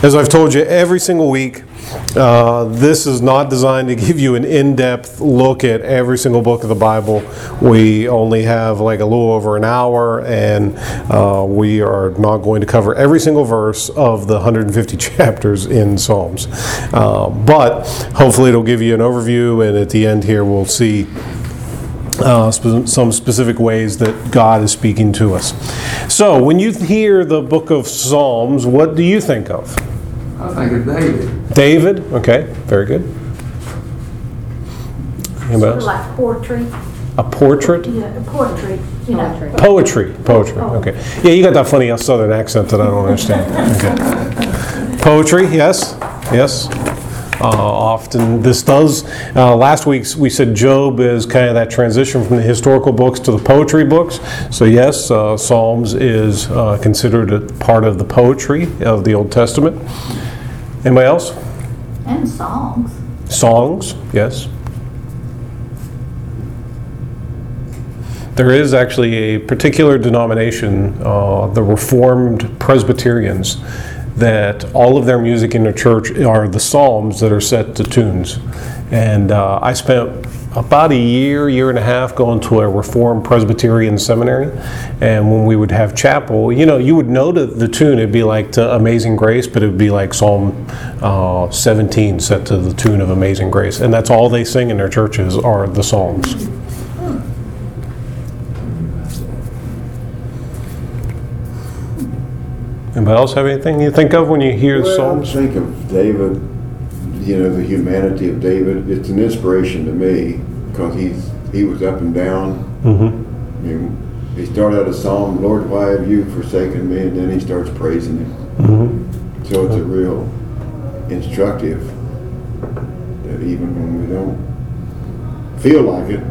As I've told you every single week, uh, this is not designed to give you an in-depth look at every single book of the Bible. We only have like a little over an hour, and uh, we are not going to cover every single verse of the 150 chapters in Psalms. Uh, but hopefully, it'll give you an overview, and at the end here, we'll see uh, spe- some specific ways that God is speaking to us. So, when you hear the book of Psalms, what do you think of? I think of David. David? Okay, very good. Anybody Sort of else? like poetry, A portrait? yeah, poetry, you know. Poetry. Poetry. Okay. Yeah, you got that funny southern accent that I don't understand. Okay. Poetry, yes. Yes. Uh, often this does. Uh, last week we said Job is kind of that transition from the historical books to the poetry books. So, yes, uh, Psalms is uh, considered a part of the poetry of the Old Testament. Anybody else? And songs. Songs, yes. There is actually a particular denomination, uh, the Reformed Presbyterians, that all of their music in their church are the Psalms that are set to tunes. And uh, I spent about a year, year and a half going to a Reformed Presbyterian seminary. And when we would have chapel, you know, you would know the, the tune. It'd be like to Amazing Grace, but it would be like Psalm uh, 17 set to the tune of Amazing Grace. And that's all they sing in their churches are the Psalms. Anybody else have anything you think of when you hear Well, I Psalms? think of David, you know, the humanity of David. It's an inspiration to me because he's he was up and down. Mm-hmm. You know, he started out a psalm, "Lord, why have you forsaken me?" And then he starts praising him. Mm-hmm. So it's a real instructive that even when we don't feel like it,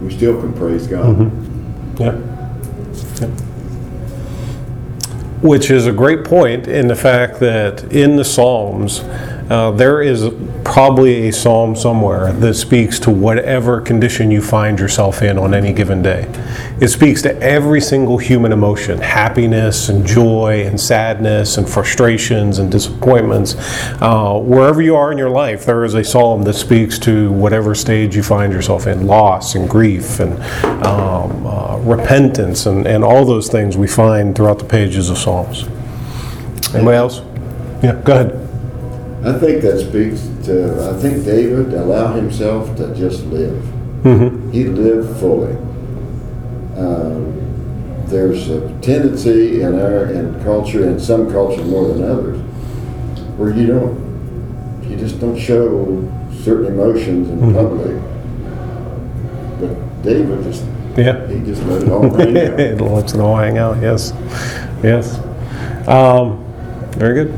we still can praise God. Mm-hmm. Yeah. Yeah. Which is a great point in the fact that in the Psalms, uh, there is probably a psalm somewhere that speaks to whatever condition you find yourself in on any given day. It speaks to every single human emotion happiness and joy and sadness and frustrations and disappointments. Uh, wherever you are in your life, there is a psalm that speaks to whatever stage you find yourself in loss and grief and um, uh, repentance and, and all those things we find throughout the pages of Psalms. Anybody else? Yeah, go ahead. I think that speaks to. I think David allowed himself to just live. Mm-hmm. He lived fully. Um, there's a tendency in our in culture, in some cultures more than others, where you don't, you just don't show certain emotions in Mhm. public. But David just, Yeah. he just let it all hang out. it lets it all hang out, yes. Yes. Um, very good.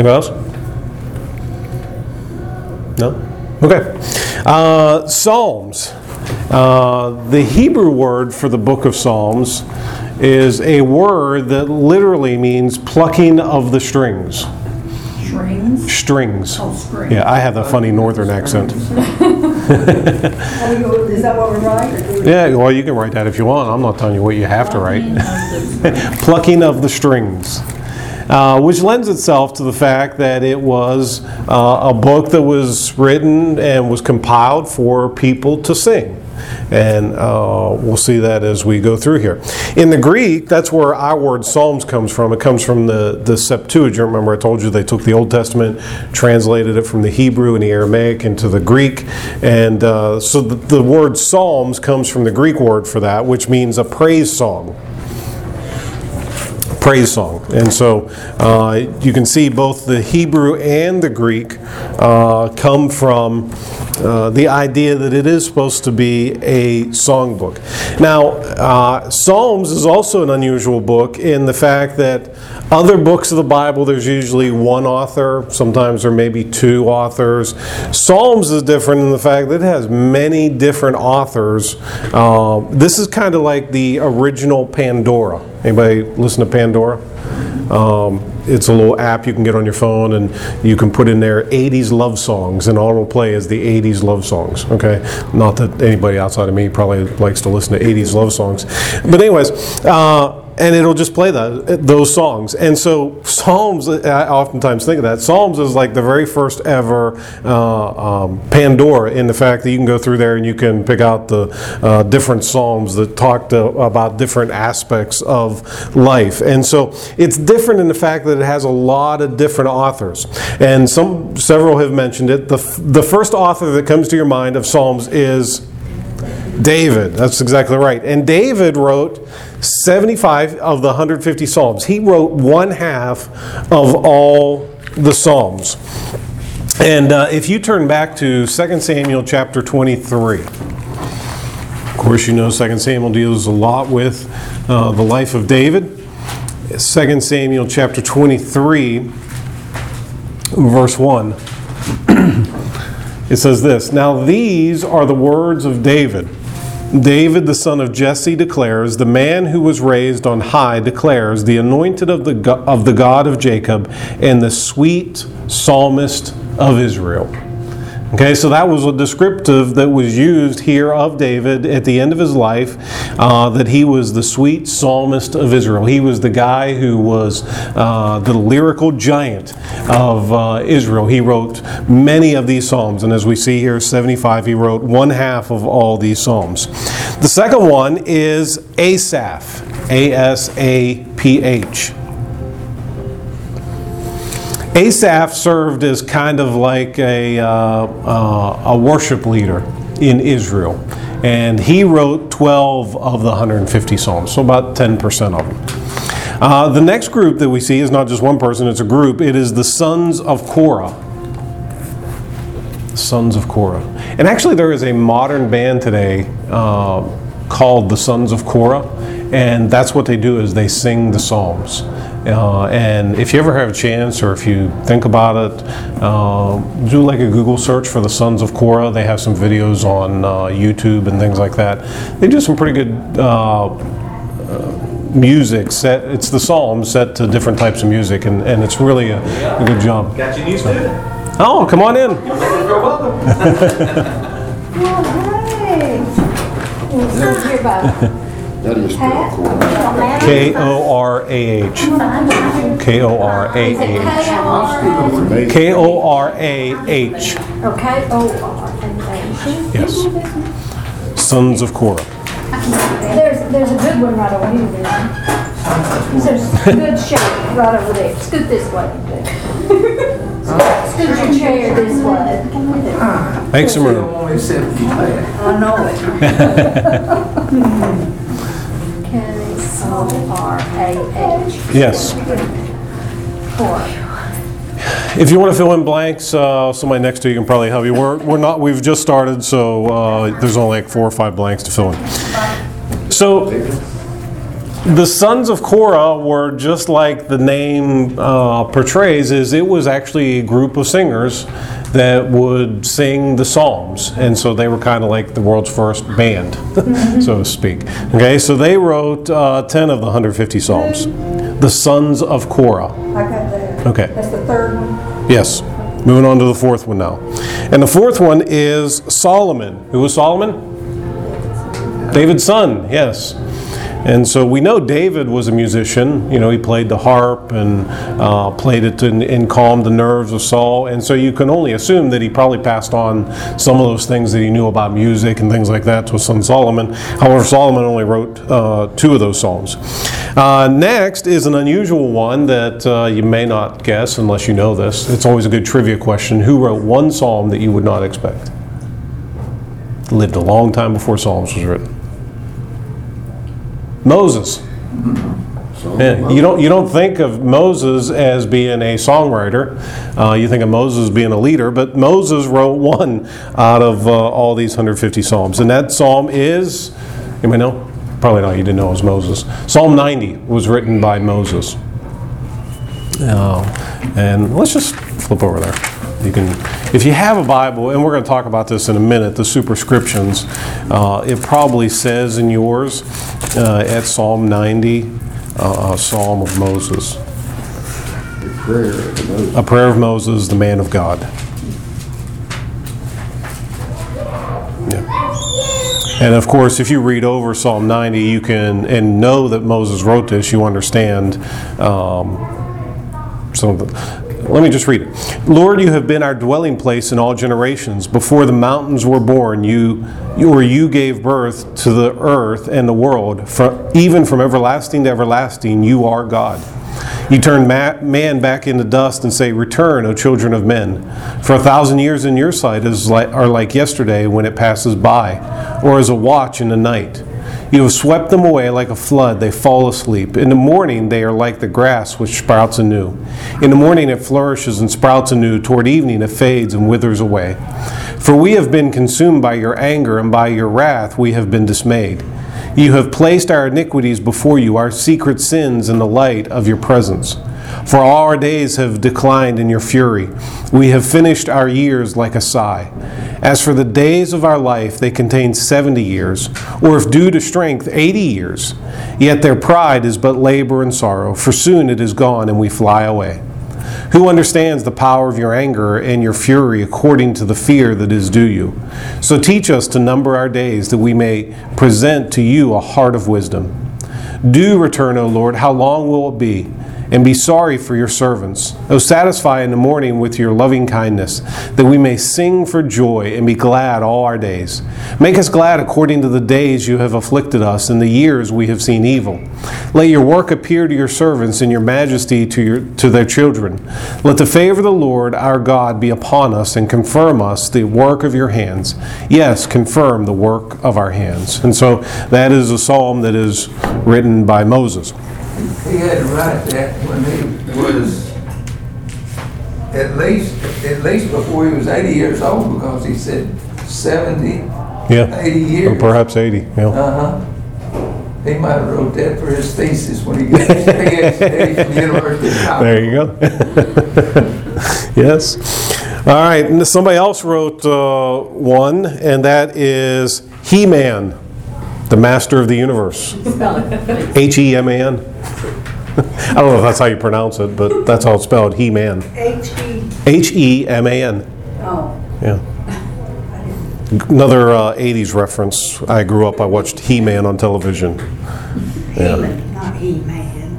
Anybody else? No? Okay. Uh, Psalms. Uh, the Hebrew word for the book of Psalms is a word that literally means plucking of the strings. Strings? Strings. Oh, strings. Yeah, I have that funny northern accent. Is that what we're writing? Yeah, well, you can write that if you want. I'm not telling you what you have to write. Plucking of the strings. Uh, which lends itself to the fact that it was uh, a book that was written and was compiled for people to sing. And uh, we'll see that as we go through here. In the Greek, that's where our word Psalms comes from. It comes from the, the Septuagint. Remember, I told you they took the Old Testament, translated it from the Hebrew and the Aramaic into the Greek. And uh, so the, the word Psalms comes from the Greek word for that, which means a praise song praise song. And so uh, you can see both the Hebrew and the Greek uh, come from uh, the idea that it is supposed to be a songbook. Now, uh, Psalms is also an unusual book in the fact that other books of the Bible, there's usually one author, sometimes there may be two authors. Psalms is different in the fact that it has many different authors. Uh, this is kind of like the original Pandora. Anybody listen to Pandora? Um, it's a little app you can get on your phone, and you can put in there 80s love songs, and all it'll play is the 80s love songs. Okay, not that anybody outside of me probably likes to listen to 80s love songs, but anyways. Uh, and it'll just play those songs. And so Psalms, I oftentimes think of that. Psalms is like the very first ever uh, um, Pandora in the fact that you can go through there and you can pick out the uh, different Psalms that talk to, about different aspects of life. And so it's different in the fact that it has a lot of different authors. And some several have mentioned it. The, the first author that comes to your mind of Psalms is David. That's exactly right. And David wrote 75 of the 150 Psalms. He wrote one half of all the Psalms. And uh, if you turn back to 2 Samuel chapter 23, of course, you know 2 Samuel deals a lot with uh, the life of David. 2 Samuel chapter 23, verse 1. It says this Now these are the words of David. David, the son of Jesse, declares, The man who was raised on high declares, The anointed of the, Go- of the God of Jacob, and the sweet psalmist of Israel. Okay, so that was a descriptive that was used here of David at the end of his life, uh, that he was the sweet psalmist of Israel. He was the guy who was uh, the lyrical giant of uh, Israel. He wrote many of these psalms, and as we see here, 75, he wrote one half of all these psalms. The second one is Asaph, A S A P H. Asaph served as kind of like a, uh, uh, a worship leader in Israel. And he wrote 12 of the 150 Psalms, so about 10% of them. Uh, the next group that we see is not just one person, it's a group. It is the sons of Korah. Sons of Korah. And actually, there is a modern band today uh, called the Sons of Korah, and that's what they do is they sing the Psalms. Uh, and if you ever have a chance, or if you think about it, uh, do like a Google search for the Sons of Korah. They have some videos on uh, YouTube and things like that. They do some pretty good uh, music set. It's the Psalms set to different types of music, and, and it's really a, a good job. Got your new student. Oh, come on in. You're welcome. Hey. What's your Bible? How do you spell Korah? K O R A H. K O R A Is it H. K-O-R? K O R A H. Or K-O-R? Yes. Sons of Korah. There's, there's a good one right over here. then. There's a good shape right over there. Scoot this way. Scoot your chair this way. Make some room. Only seventy left. I know it. K-O-R-A-H. Yes. If you want to fill in blanks, uh, somebody next to you can probably help you. We're, we're not, we've just started, so uh, there's only like four or five blanks to fill in. So, the sons of Korah were just like the name uh, portrays, is it was actually a group of singers that would sing the psalms, and so they were kind of like the world's first band, so to speak. Okay, so they wrote uh, 10 of the 150 psalms. The sons of Korah. I got that. Okay. That's the third one. Yes. Moving on to the fourth one now. And the fourth one is Solomon. Who was Solomon? David's son, yes. And so we know David was a musician. You know, he played the harp and uh, played it to, and calmed the nerves of Saul. And so you can only assume that he probably passed on some of those things that he knew about music and things like that to his son Solomon. However, Solomon only wrote uh, two of those songs. Uh, next is an unusual one that uh, you may not guess unless you know this. It's always a good trivia question. Who wrote one psalm that you would not expect? Lived a long time before Psalms was written. Moses. Yeah, you don't you don't think of Moses as being a songwriter. Uh, you think of Moses being a leader, but Moses wrote one out of uh, all these 150 psalms, and that psalm is, you may know, probably not. You didn't know it was Moses. Psalm 90 was written by Moses. Uh, and let's just flip over there. You can, if you have a Bible, and we're going to talk about this in a minute, the superscriptions. Uh, it probably says in yours uh, at Psalm 90, uh, Psalm of Moses, The prayer of Moses. a prayer of Moses, the man of God. Yeah. And of course, if you read over Psalm 90, you can, and know that Moses wrote this, you understand um, some of the. Let me just read it. Lord, you have been our dwelling place in all generations. Before the mountains were born, you, or you gave birth to the earth and the world. For, even from everlasting to everlasting, you are God. You turn ma- man back into dust and say, Return, O children of men. For a thousand years in your sight is like, are like yesterday when it passes by, or as a watch in the night. You have swept them away like a flood, they fall asleep. In the morning, they are like the grass which sprouts anew. In the morning, it flourishes and sprouts anew. Toward evening, it fades and withers away. For we have been consumed by your anger, and by your wrath we have been dismayed. You have placed our iniquities before you, our secret sins in the light of your presence. For all our days have declined in your fury. We have finished our years like a sigh. As for the days of our life, they contain 70 years, or if due to strength, 80 years. Yet their pride is but labor and sorrow, for soon it is gone and we fly away. Who understands the power of your anger and your fury according to the fear that is due you? So teach us to number our days that we may present to you a heart of wisdom. Do return, O Lord. How long will it be? And be sorry for your servants. O satisfy in the morning with your loving kindness, that we may sing for joy and be glad all our days. Make us glad according to the days you have afflicted us and the years we have seen evil. Let your work appear to your servants and your majesty to, your, to their children. Let the favor of the Lord our God be upon us and confirm us the work of your hands. Yes, confirm the work of our hands. And so that is a psalm that is written by Moses. He had to write that when he was at least, at least before he was eighty years old, because he said seventy, Yeah. eighty Or years. perhaps 80. Yeah. Uh-huh. He might have wrote that for his thesis when he got his PhD from University of There you go. yes. All right. and Somebody else wrote uh, one, and that is He Man, the master of the universe. H E M A N. I don't know if that's how you pronounce it, but that's how it's spelled He Man. H E, H E M A N. oh, Yeah. Another uh, 80s reference. I grew up, I watched He Man on television. He-Man, not He-Man.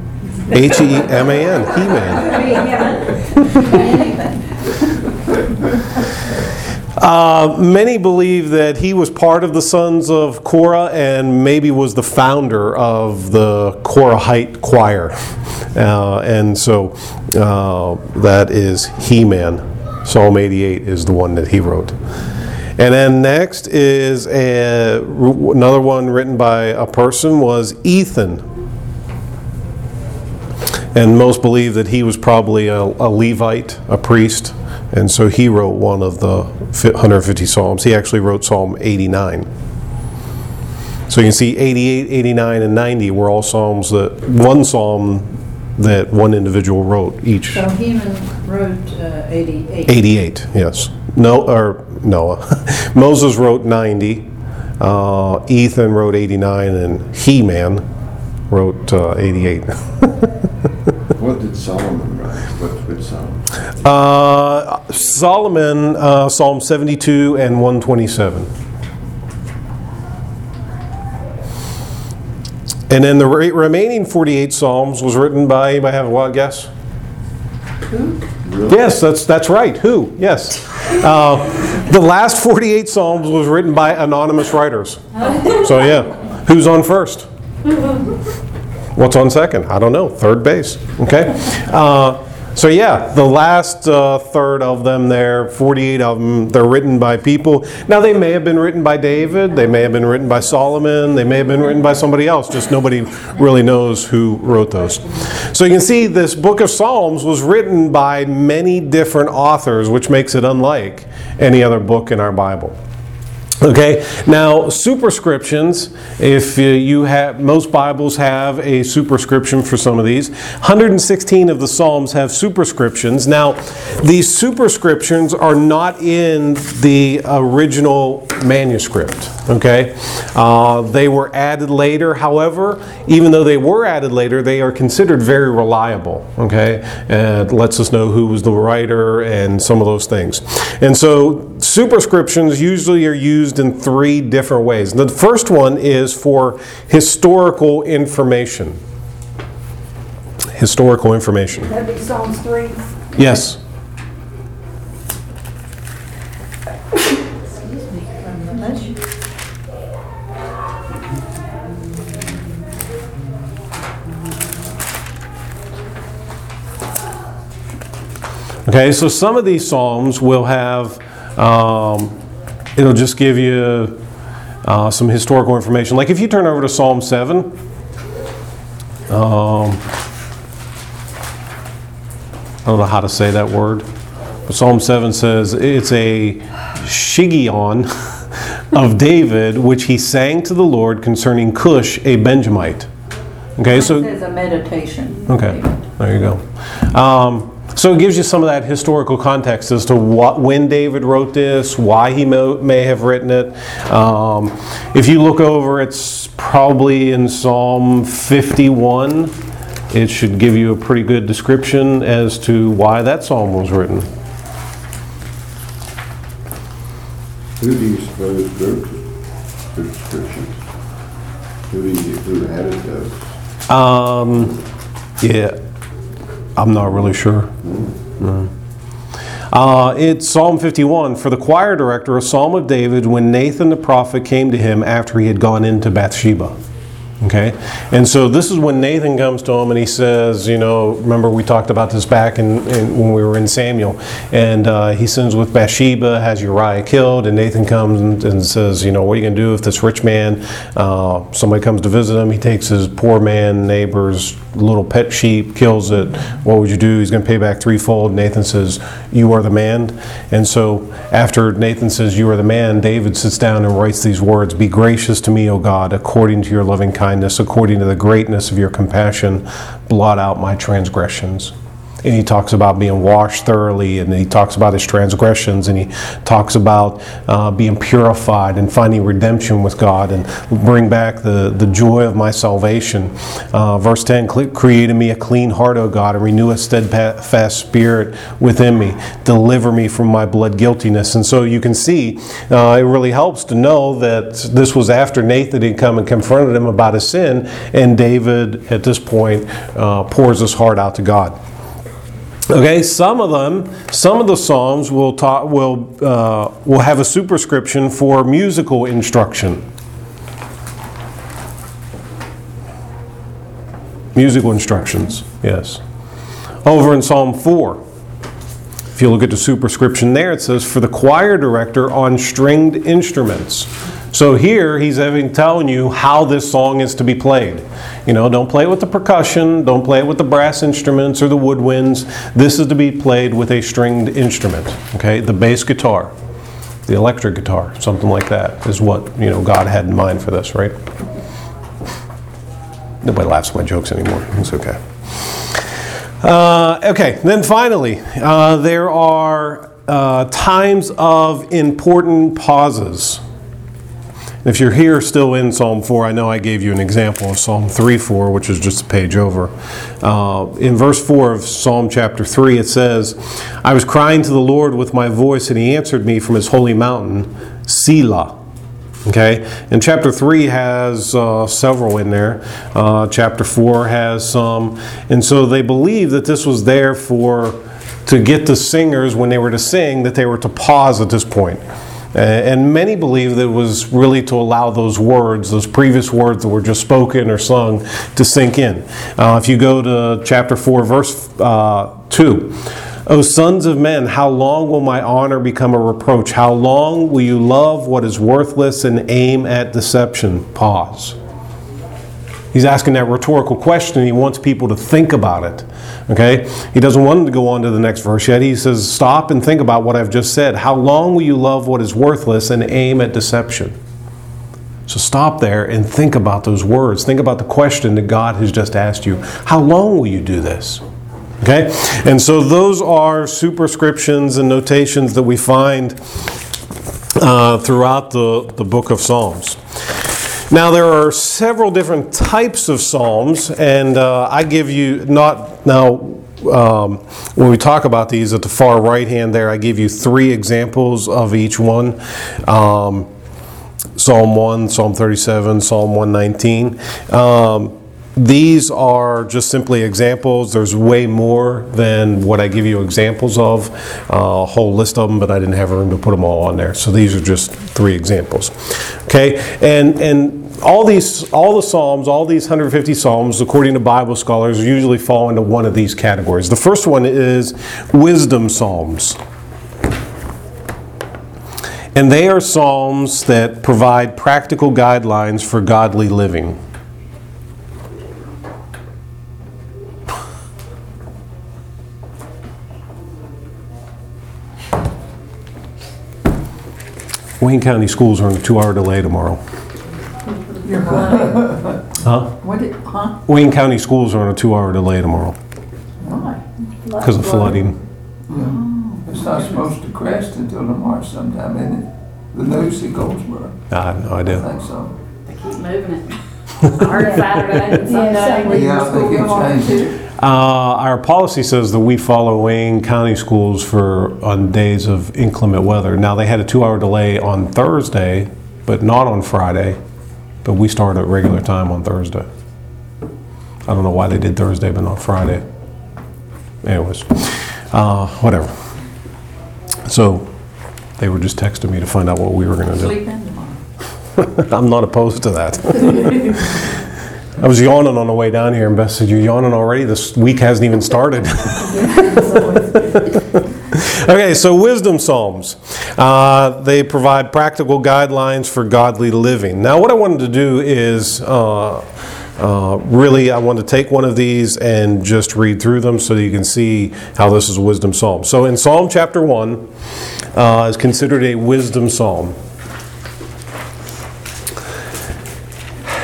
H E M A N. He Man. Uh, many believe that he was part of the sons of Korah and maybe was the founder of the Korahite choir. Uh, and so uh, that is He Man. Psalm 88 is the one that he wrote. And then next is a, another one written by a person was Ethan. And most believe that he was probably a, a Levite, a priest, and so he wrote one of the 150 Psalms. He actually wrote Psalm 89. So you can see 88, 89, and 90 were all Psalms that, one Psalm that one individual wrote each. So Heman wrote uh, 88. 88, yes. No, or Noah. Moses wrote 90. Uh, Ethan wrote 89, and He-Man wrote uh, 88. What did Solomon write? What, which Solomon? Uh, Solomon, uh, Psalm 72 and 127. And then the re- remaining 48 Psalms was written by, anybody have a wild guess? Who? Yes, that's, that's right. Who? Yes. Uh, the last 48 Psalms was written by anonymous writers. So, yeah. Who's on first? What's on second? I don't know. Third base. Okay. Uh, so yeah, the last uh, third of them there, 48 of them, they're written by people. Now they may have been written by David, they may have been written by Solomon, they may have been written by somebody else. Just nobody really knows who wrote those. So you can see this book of Psalms was written by many different authors, which makes it unlike any other book in our Bible. Okay, now superscriptions, if uh, you have, most Bibles have a superscription for some of these. 116 of the Psalms have superscriptions. Now, these superscriptions are not in the original manuscript. Okay, uh, they were added later. However, even though they were added later, they are considered very reliable. Okay, and it lets us know who was the writer and some of those things. And so, superscriptions usually are used in three different ways. The first one is for historical information. Historical information. That'd be Psalms three. Yes. Okay, so some of these psalms will have, um, it'll just give you uh, some historical information. Like if you turn over to Psalm 7, um, I don't know how to say that word. But Psalm 7 says it's a shigion of David, which he sang to the Lord concerning Cush, a Benjamite. Okay, so. It says a meditation. Okay, there you go. Um, so it gives you some of that historical context as to what, when David wrote this, why he mo- may have written it. Um, if you look over, it's probably in Psalm 51. It should give you a pretty good description as to why that psalm was written. Who do you suppose wrote the subscriptions? Who do you, who added those? Um, yeah, I'm not really sure. No. Uh, it's Psalm 51 for the choir director, a psalm of David when Nathan the prophet came to him after he had gone into Bathsheba. Okay, and so this is when Nathan comes to him and he says, you know, remember we talked about this back in, in when we were in Samuel, and uh, he sins with Bathsheba, has Uriah killed, and Nathan comes and, and says, you know, what are you going to do if this rich man, uh, somebody comes to visit him, he takes his poor man neighbor's little pet sheep, kills it. What would you do? He's going to pay back threefold. Nathan says, you are the man. And so after Nathan says, you are the man, David sits down and writes these words: Be gracious to me, O God, according to your loving kindness, according to the greatness of your compassion, blot out my transgressions. And he talks about being washed thoroughly, and he talks about his transgressions, and he talks about uh, being purified and finding redemption with God and bring back the, the joy of my salvation. Uh, verse 10 "Cre- Create in me a clean heart, O God, and renew a steadfast spirit within me. Deliver me from my blood guiltiness. And so you can see, uh, it really helps to know that this was after Nathan had come and confronted him about his sin, and David, at this point, uh, pours his heart out to God. Okay, some of them, some of the psalms will talk, will uh, will have a superscription for musical instruction. Musical instructions, yes. Over in Psalm 4, if you look at the superscription there, it says, For the choir director on stringed instruments. So here he's having telling you how this song is to be played. You know, don't play it with the percussion, don't play it with the brass instruments or the woodwinds. This is to be played with a stringed instrument. Okay, the bass guitar, the electric guitar, something like that is what you know God had in mind for this, right? Nobody laughs at my jokes anymore. It's okay. Uh, okay, then finally, uh, there are uh, times of important pauses. If you're here still in Psalm 4, I know I gave you an example of Psalm 3 4, which is just a page over. Uh, in verse 4 of Psalm chapter 3, it says, I was crying to the Lord with my voice, and he answered me from his holy mountain, Selah. Okay, and chapter 3 has uh, several in there. Uh, chapter 4 has some. And so they believe that this was there for to get the singers when they were to sing that they were to pause at this point. Uh, and many believe that it was really to allow those words, those previous words that were just spoken or sung, to sink in. Uh, if you go to chapter 4, verse uh, 2. O sons of men, how long will my honor become a reproach? How long will you love what is worthless and aim at deception? Pause. He's asking that rhetorical question. He wants people to think about it. Okay? He doesn't want them to go on to the next verse yet. He says, Stop and think about what I've just said. How long will you love what is worthless and aim at deception? So stop there and think about those words. Think about the question that God has just asked you. How long will you do this? Okay? And so those are superscriptions and notations that we find uh, throughout the, the book of Psalms. Now, there are several different types of Psalms, and uh, I give you not now. Um, when we talk about these at the far right hand there, I give you three examples of each one. Um, Psalm 1, Psalm 37, Psalm 119. Um, these are just simply examples. There's way more than what I give you examples of, uh, a whole list of them, but I didn't have room to put them all on there. So these are just three examples. Okay, and and all these, all the psalms, all these 150 psalms, according to Bible scholars, usually fall into one of these categories. The first one is wisdom psalms. And they are psalms that provide practical guidelines for godly living. Wayne County schools are on a two hour delay tomorrow. You're blind. Huh? What did, huh? Wayne County schools are on a two hour delay tomorrow Why? because of flooding. It's not supposed to crest until tomorrow sometime, isn't it? The news at Goldsboro, I have no I idea. think so. They keep moving it. I heard Saturday and Yeah, Sunday. Sunday. Yeah, I think it's changing. Uh, our policy says that we follow Wayne County schools for on days of inclement weather. Now they had a two hour delay on Thursday, but not on Friday. But we start at regular time on Thursday. I don't know why they did Thursday but not Friday. Anyways, uh, whatever. So they were just texting me to find out what we were going to do. Sleep in tomorrow. I'm not opposed to that. I was yawning on the way down here, and Beth said, You're yawning already? This week hasn't even started. okay, so wisdom psalms. Uh, they provide practical guidelines for godly living. Now, what I wanted to do is. Uh, uh, really, I want to take one of these and just read through them so you can see how this is a wisdom psalm. So, in Psalm chapter 1 uh, is considered a wisdom psalm.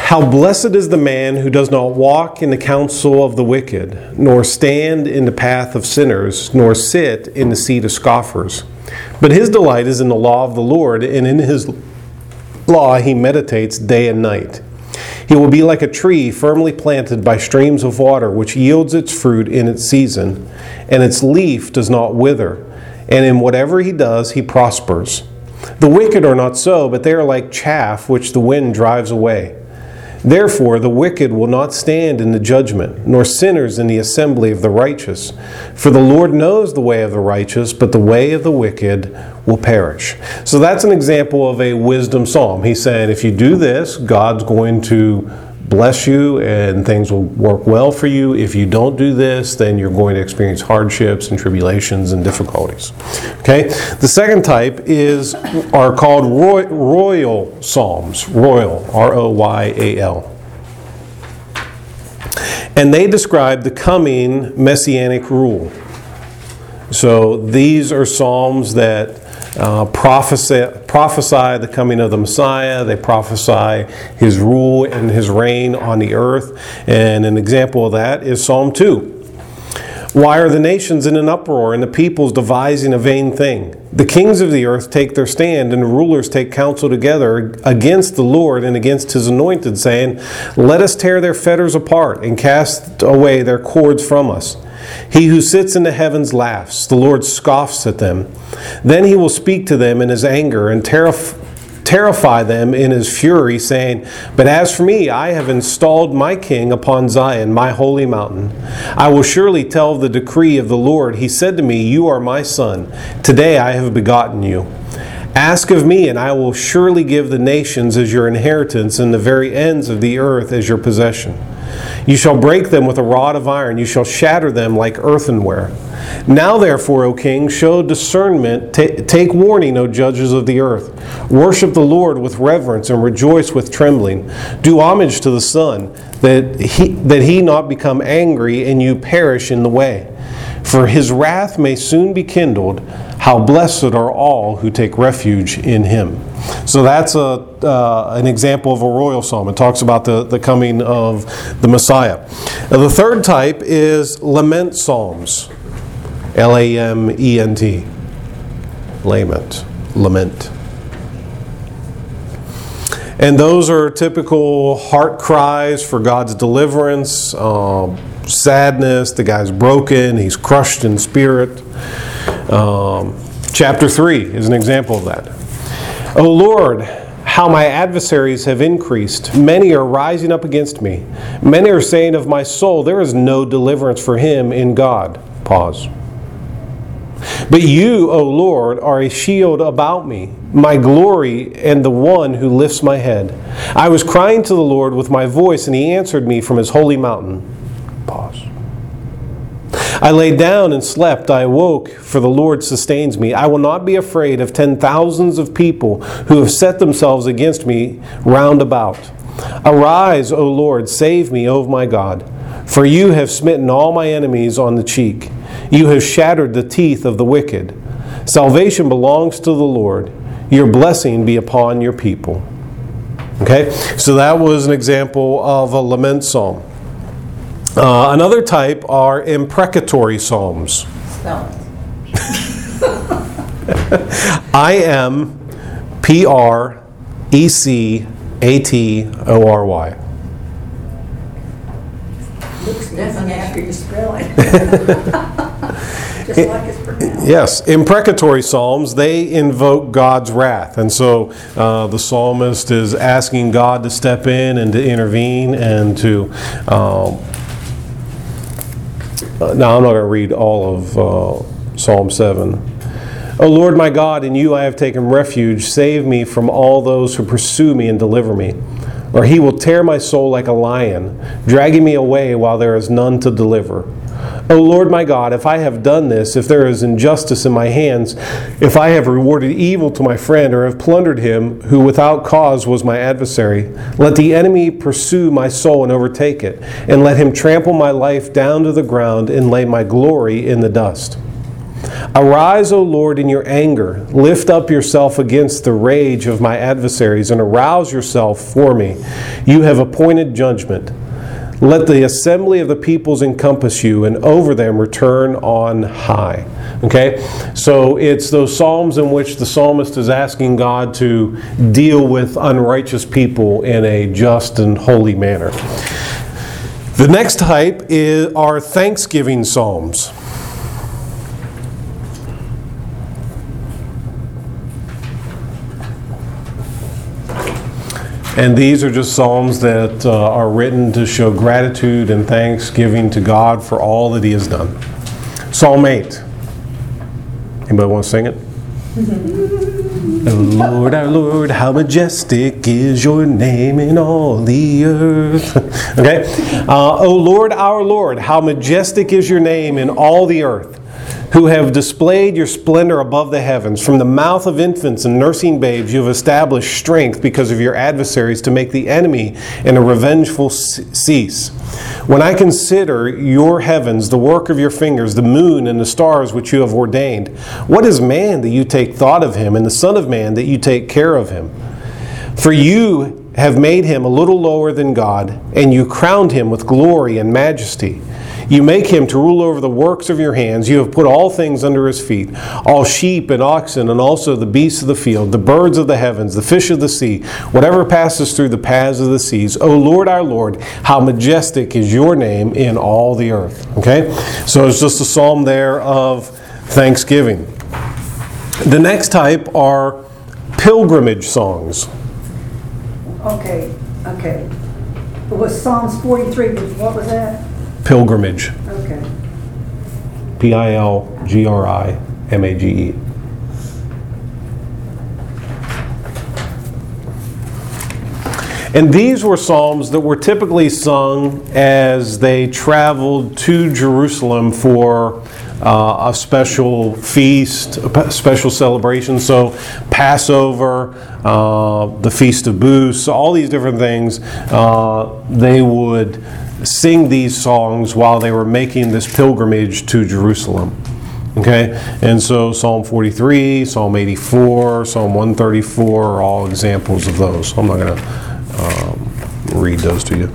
How blessed is the man who does not walk in the counsel of the wicked, nor stand in the path of sinners, nor sit in the seat of scoffers. But his delight is in the law of the Lord, and in his law he meditates day and night. He will be like a tree firmly planted by streams of water, which yields its fruit in its season, and its leaf does not wither. And in whatever he does, he prospers. The wicked are not so, but they are like chaff which the wind drives away. Therefore, the wicked will not stand in the judgment, nor sinners in the assembly of the righteous. For the Lord knows the way of the righteous, but the way of the wicked will perish. So that's an example of a wisdom psalm. He's saying if you do this, God's going to bless you and things will work well for you. If you don't do this, then you're going to experience hardships and tribulations and difficulties. Okay? The second type is are called roy, royal psalms. Royal, R O Y A L. And they describe the coming messianic rule. So these are psalms that uh, prophesy, prophesy the coming of the Messiah. They prophesy his rule and his reign on the earth. And an example of that is Psalm 2. Why are the nations in an uproar and the peoples devising a vain thing? The kings of the earth take their stand and the rulers take counsel together against the Lord and against his anointed, saying, Let us tear their fetters apart and cast away their cords from us. He who sits in the heavens laughs. The Lord scoffs at them. Then he will speak to them in his anger and terrify terrify them in his fury, saying, But as for me, I have installed my king upon Zion, my holy mountain. I will surely tell the decree of the Lord. He said to me, You are my son. Today I have begotten you. Ask of me, and I will surely give the nations as your inheritance, and the very ends of the earth as your possession. You shall break them with a rod of iron, you shall shatter them like earthenware. Now, therefore, O king, show discernment, Ta- take warning, O judges of the earth. Worship the Lord with reverence and rejoice with trembling. Do homage to the Son, that he, that he not become angry and you perish in the way. For his wrath may soon be kindled. How blessed are all who take refuge in him. So that's a, uh, an example of a royal psalm. It talks about the, the coming of the Messiah. Now, the third type is lament psalms. L A M E N T. Lament. Lament. And those are typical heart cries for God's deliverance, um, sadness, the guy's broken, he's crushed in spirit. Um, chapter 3 is an example of that. O Lord, how my adversaries have increased. Many are rising up against me. Many are saying of my soul, There is no deliverance for him in God. Pause. But you, O Lord, are a shield about me, my glory, and the one who lifts my head. I was crying to the Lord with my voice, and he answered me from his holy mountain. Pause. I lay down and slept. I awoke, for the Lord sustains me. I will not be afraid of ten thousands of people who have set themselves against me round about. Arise, O Lord, save me, O my God. For you have smitten all my enemies on the cheek. You have shattered the teeth of the wicked. Salvation belongs to the Lord. Your blessing be upon your people. Okay, so that was an example of a lament psalm. Uh, another type are imprecatory psalms. I M P R E C A T O R Y. Looks different after you spell it. Yes, imprecatory psalms, they invoke God's wrath. And so uh, the psalmist is asking God to step in and to intervene and to. Um, uh, now, I'm not going to read all of uh, Psalm 7. O Lord my God, in you I have taken refuge. Save me from all those who pursue me and deliver me. Or he will tear my soul like a lion, dragging me away while there is none to deliver. O Lord my God, if I have done this, if there is injustice in my hands, if I have rewarded evil to my friend, or have plundered him who without cause was my adversary, let the enemy pursue my soul and overtake it, and let him trample my life down to the ground and lay my glory in the dust. Arise, O Lord, in your anger. Lift up yourself against the rage of my adversaries, and arouse yourself for me. You have appointed judgment. Let the assembly of the peoples encompass you, and over them return on high. Okay? So it's those Psalms in which the psalmist is asking God to deal with unrighteous people in a just and holy manner. The next type is, are thanksgiving Psalms. And these are just psalms that uh, are written to show gratitude and thanksgiving to God for all that He has done. Psalm 8. Anybody want to sing it? oh Lord, our Lord, how majestic is your name in all the earth. okay? Uh, oh Lord, our Lord, how majestic is your name in all the earth who have displayed your splendor above the heavens. From the mouth of infants and nursing babes, you have established strength because of your adversaries to make the enemy and a revengeful cease. When I consider your heavens, the work of your fingers, the moon and the stars which you have ordained, what is man that you take thought of him, and the Son of Man that you take care of him? For you have made him a little lower than God, and you crowned him with glory and majesty. You make him to rule over the works of your hands. You have put all things under his feet all sheep and oxen, and also the beasts of the field, the birds of the heavens, the fish of the sea, whatever passes through the paths of the seas. O Lord our Lord, how majestic is your name in all the earth. Okay? So it's just a psalm there of thanksgiving. The next type are pilgrimage songs. Okay, okay. It was Psalms 43, what was that? Pilgrimage. Okay. P I L G R I M A G E. And these were psalms that were typically sung as they traveled to Jerusalem for uh, a special feast, a special celebration. So, Passover, uh, the Feast of Booths, all these different things, uh, they would sing these songs while they were making this pilgrimage to Jerusalem. Okay, and so Psalm 43, Psalm 84, Psalm 134 are all examples of those. I'm not going to um, read those to you.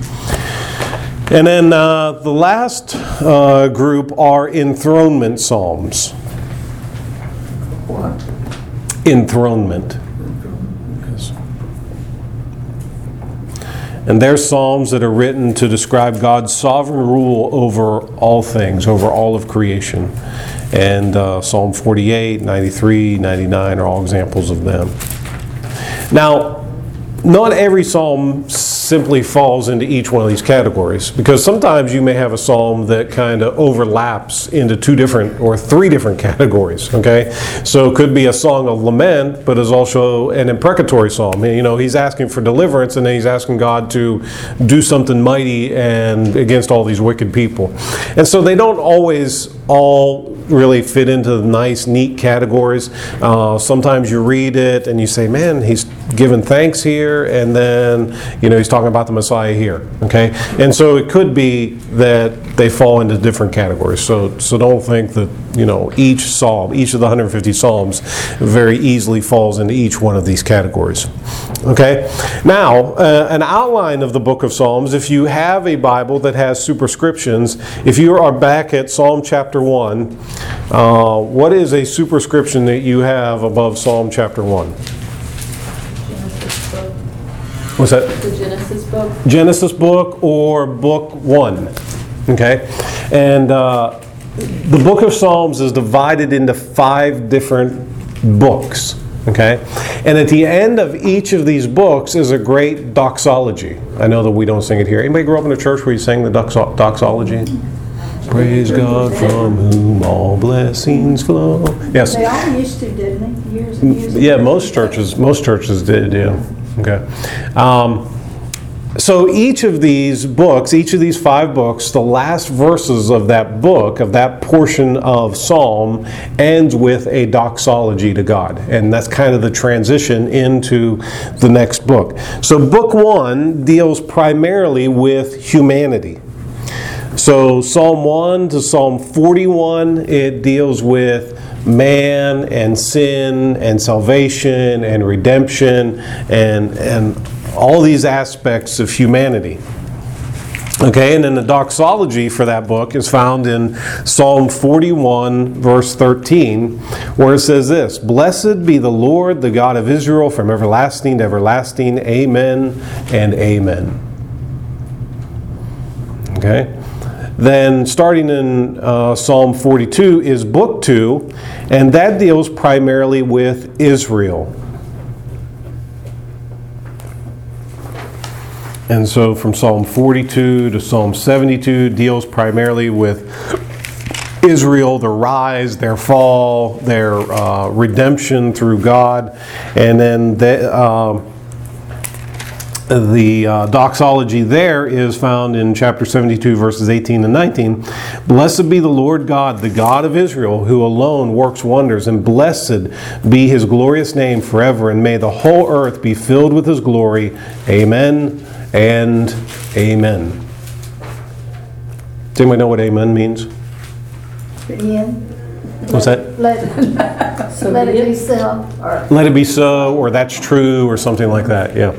And then uh, the last uh, group are enthronement psalms. What? Enthronement. And they're psalms that are written to describe God's sovereign rule over all things, over all of creation. And uh, Psalm 48, 93, 99 are all examples of them. Now, not every psalm simply falls into each one of these categories. Because sometimes you may have a psalm that kind of overlaps into two different or three different categories okay? So it could be a song of lament but is also an imprecatory psalm. You know he's asking for deliverance and then he's asking god to do something mighty and against all these wicked people. And so they don't always all really fit into the nice, neat categories. Uh, sometimes you read it and you say, man, he's giving thanks here, and then, you know, he's talking about the Messiah here. Okay? And so it could be that they fall into different categories. So, so don't think that, you know, each psalm, each of the 150 psalms, very easily falls into each one of these categories. Okay? Now, uh, an outline of the book of Psalms, if you have a Bible that has superscriptions, if you are back at Psalm chapter 1, uh, what is a superscription that you have above Psalm chapter 1? What's that? The Genesis book. Genesis book or book 1. Okay? And uh, the book of Psalms is divided into five different books. Okay? And at the end of each of these books is a great doxology. I know that we don't sing it here. Anybody grew up in a church where you sang the doxo- doxology? Praise God from whom all blessings flow. Yes. They all used to, didn't they? Years and years ago. Yeah, most churches, most churches did, yeah. Okay. Um, so each of these books, each of these five books, the last verses of that book, of that portion of Psalm, ends with a doxology to God. And that's kind of the transition into the next book. So book one deals primarily with humanity. So Psalm 1 to Psalm 41, it deals with man and sin and salvation and redemption and, and all these aspects of humanity. Okay, and then the doxology for that book is found in Psalm 41, verse 13, where it says this Blessed be the Lord, the God of Israel, from everlasting to everlasting. Amen and amen. Okay? Then, starting in uh, Psalm 42, is Book 2, and that deals primarily with Israel. And so, from Psalm 42 to Psalm 72 deals primarily with Israel, their rise, their fall, their uh, redemption through God, and then the, uh, the uh, doxology there is found in chapter 72, verses 18 and 19. Blessed be the Lord God, the God of Israel, who alone works wonders, and blessed be his glorious name forever, and may the whole earth be filled with his glory. Amen and amen. Does anybody know what amen means? Ian? What's that? Let, So let it be so, or Let it be so, or that's true, or something like that. Yeah.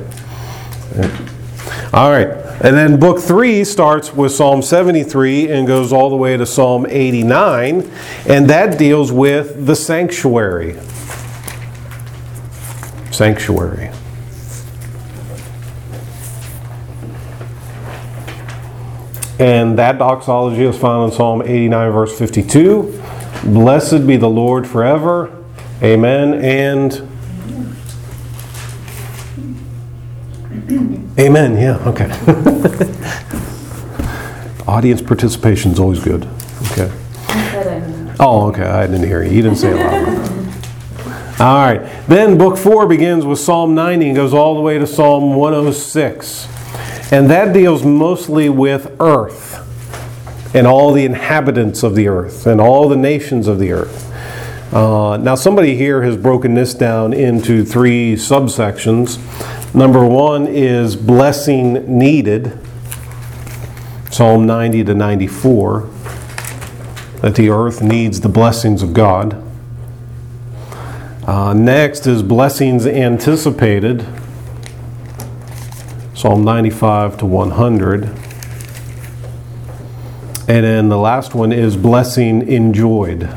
All right. And then book three starts with Psalm 73 and goes all the way to Psalm 89, and that deals with the sanctuary. Sanctuary. And that doxology is found in Psalm 89, verse 52. Blessed be the Lord forever. Amen. And Amen. Yeah. Okay. Audience participation is always good. Okay. That I know. Oh, okay. I didn't hear you. You didn't say it loud. All right. Then book four begins with Psalm 90 and goes all the way to Psalm 106. And that deals mostly with earth and all the inhabitants of the earth and all the nations of the earth. Uh, now, somebody here has broken this down into three subsections. Number one is blessing needed, Psalm 90 to 94, that the earth needs the blessings of God. Uh, next is blessings anticipated, Psalm 95 to 100. And then the last one is blessing enjoyed,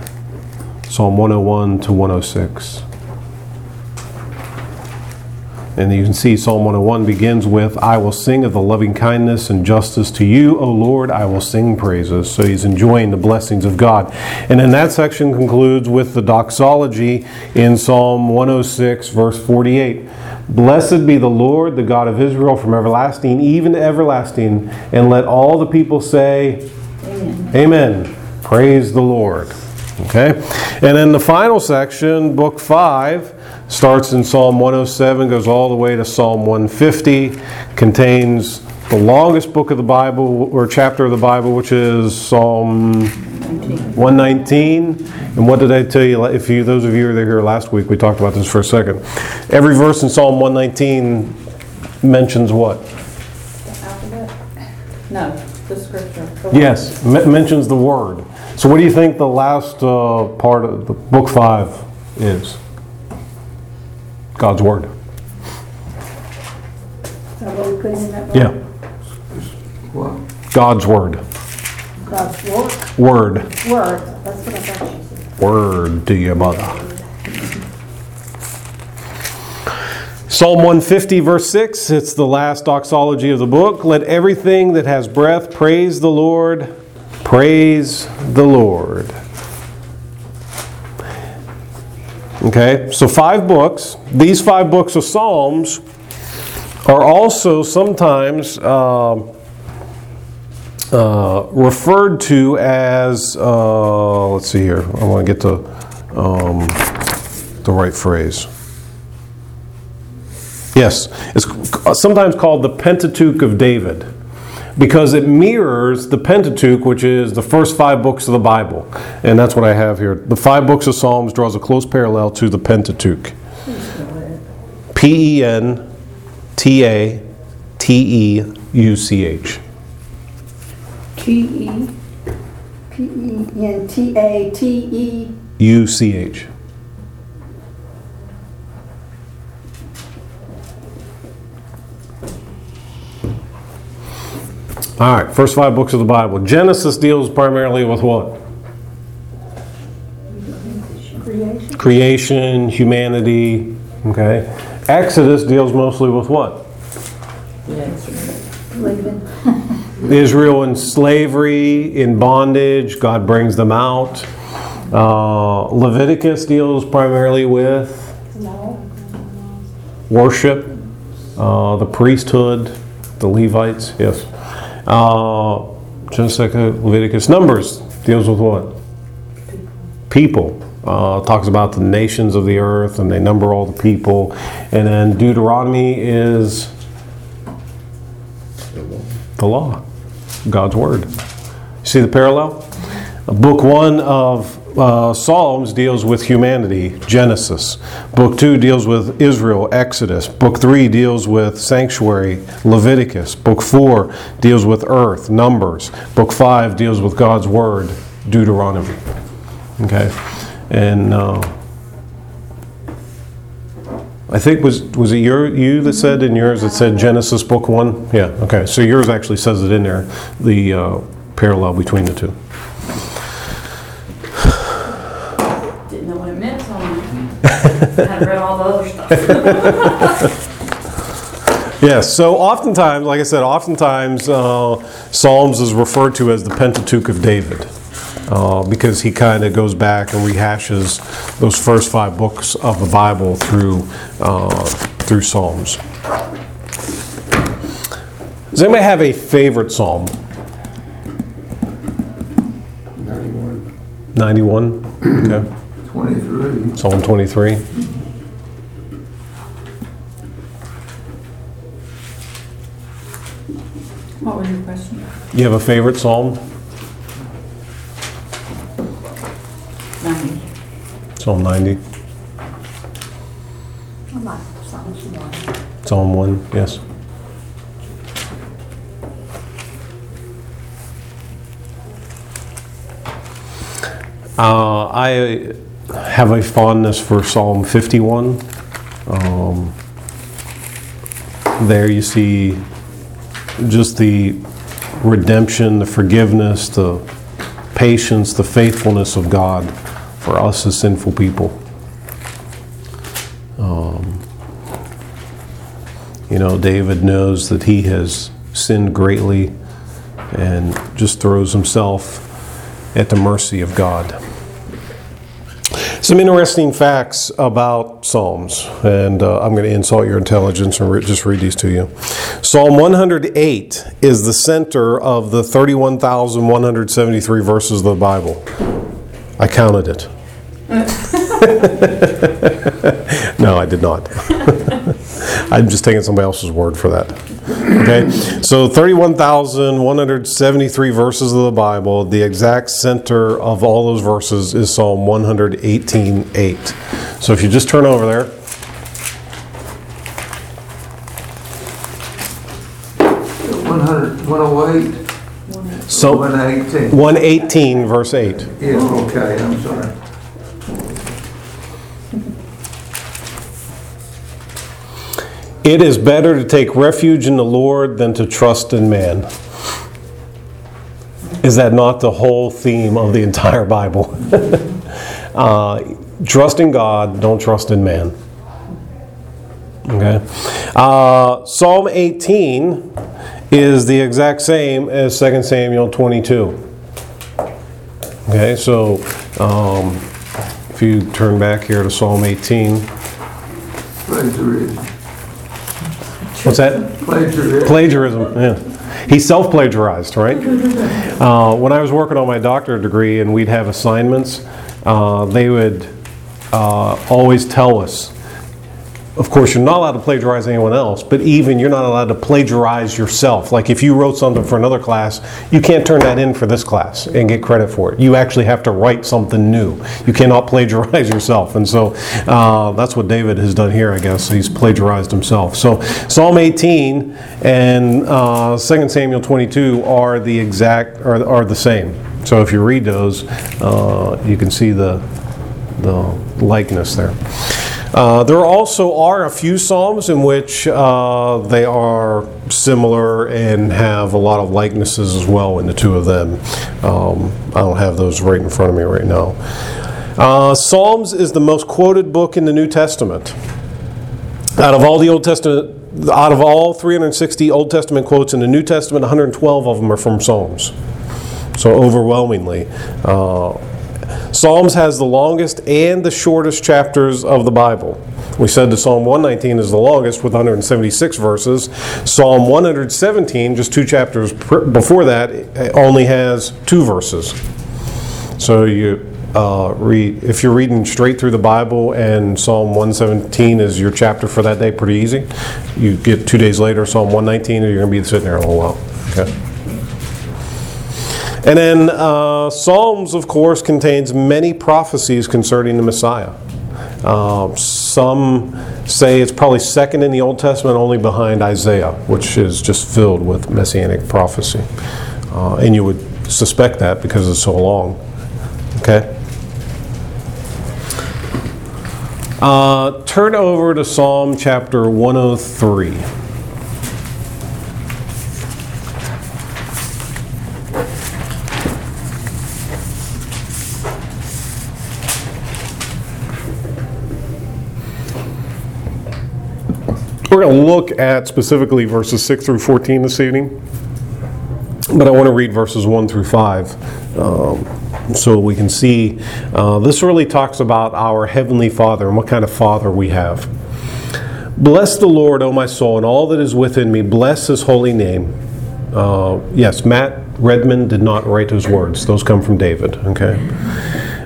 Psalm 101 to 106. And you can see Psalm 101 begins with, I will sing of the loving kindness and justice to you, O Lord, I will sing praises. So he's enjoying the blessings of God. And then that section concludes with the doxology in Psalm 106, verse 48. Blessed be the Lord, the God of Israel, from everlasting even to everlasting. And let all the people say, Amen. Amen. Praise the Lord. Okay? And then the final section, book 5, starts in Psalm 107, goes all the way to Psalm 150, contains the longest book of the Bible, or chapter of the Bible, which is Psalm 119. And what did I tell you? If you, those of you who were here last week, we talked about this for a second. Every verse in Psalm 119 mentions what? Alphabet? No, the scripture. The Yes, m- mentions the word. So, what do you think the last uh, part of the book five is? God's word. Is that what we put in that? Yeah, What? God's word. God's work, Word. word, that's what I thought you said. Word to your mother. Psalm 150, verse 6, it's the last doxology of the book. Let everything that has breath praise the Lord. Praise the Lord. Okay, so five books. These five books of Psalms are also sometimes uh, uh, referred to as, uh, let's see here, I want to get to um, the right phrase. Yes, it's sometimes called the Pentateuch of David because it mirrors the Pentateuch, which is the first five books of the Bible. And that's what I have here. The five books of Psalms draws a close parallel to the Pentateuch. P E N T A T E U C H. T E, P E N T A T E, U C H. All right, first five books of the Bible. Genesis deals primarily with what? creation. Creation, humanity, okay? Exodus deals mostly with what? Israel in slavery, in bondage, God brings them out. Uh, Leviticus deals primarily with worship, uh, the priesthood, the Levites, yes. Uh, Genesis, Leviticus, Numbers deals with what? People. Uh, talks about the nations of the earth and they number all the people. And then Deuteronomy is the law, God's word. See the parallel? Book one of uh, Psalms deals with humanity, Genesis. Book two deals with Israel, Exodus. Book three deals with sanctuary, Leviticus. Book four deals with earth, Numbers. Book five deals with God's word, Deuteronomy. Okay, and uh, I think was was it your you that said in yours it said Genesis book one? Yeah. Okay, so yours actually says it in there, the uh, parallel between the two. Didn't know what it meant, so I had read all the other stuff. Yes, so oftentimes, like I said, oftentimes uh, Psalms is referred to as the Pentateuch of David uh, because he kind of goes back and rehashes those first five books of the Bible through, uh, through Psalms. Does anybody have a favorite Psalm? 91, 91? Okay. 23. Psalm 23? What was your question? You have a favorite Psalm? Ninety. Psalm 90? I like Psalms one. Psalm 1, yes. Uh, I have a fondness for Psalm 51. Um, there you see just the redemption, the forgiveness, the patience, the faithfulness of God for us as sinful people. Um, You know, David knows that he has sinned greatly and just throws himself at the mercy of God. Some interesting facts about Psalms, and uh, I'm going to insult your intelligence and re- just read these to you. Psalm 108 is the center of the 31,173 verses of the Bible. I counted it. no, I did not. I'm just taking somebody else's word for that. Okay, so 31,173 verses of the Bible. The exact center of all those verses is Psalm 118.8. So if you just turn over there, One hundred, one oh eight, so one eighteen. 118 verse 8. Yeah, okay, I'm sorry. It is better to take refuge in the Lord than to trust in man. Is that not the whole theme of the entire Bible? uh, trust in God, don't trust in man. Okay. Uh, Psalm 18 is the exact same as 2 Samuel 22. Okay, so um, if you turn back here to Psalm 18, Plagiarism. What's that? Plagiarism. Plagiarism, yeah. He self plagiarized, right? Uh, when I was working on my doctorate degree and we'd have assignments, uh, they would uh, always tell us, of course, you're not allowed to plagiarize anyone else, but even you're not allowed to plagiarize yourself. Like if you wrote something for another class, you can't turn that in for this class and get credit for it. You actually have to write something new. You cannot plagiarize yourself. And so uh, that's what David has done here, I guess. He's plagiarized himself. So Psalm 18 and uh, 2 Samuel 22 are the exact, are, are the same. So if you read those, uh, you can see the, the likeness there. Uh, there also are a few psalms in which uh, they are similar and have a lot of likenesses as well in the two of them. Um, I don't have those right in front of me right now. Uh, psalms is the most quoted book in the New Testament. Out of all the Old Testament, out of all 360 Old Testament quotes in the New Testament, 112 of them are from Psalms. So overwhelmingly. Uh, Psalms has the longest and the shortest chapters of the Bible. We said that Psalm 119 is the longest with 176 verses. Psalm 117, just two chapters before that, only has two verses. So you uh, read if you're reading straight through the Bible and Psalm 117 is your chapter for that day, pretty easy. You get two days later Psalm 119, and you're going to be sitting there a little while. Okay. And then uh, Psalms, of course, contains many prophecies concerning the Messiah. Uh, some say it's probably second in the Old Testament, only behind Isaiah, which is just filled with messianic prophecy. Uh, and you would suspect that because it's so long. Okay? Uh, turn over to Psalm chapter 103. We're going to look at specifically verses 6 through 14 this evening, but I want to read verses 1 through 5 um, so we can see. Uh, this really talks about our Heavenly Father and what kind of Father we have. Bless the Lord, O my soul, and all that is within me. Bless His holy name. Uh, yes, Matt Redman did not write those words, those come from David, okay?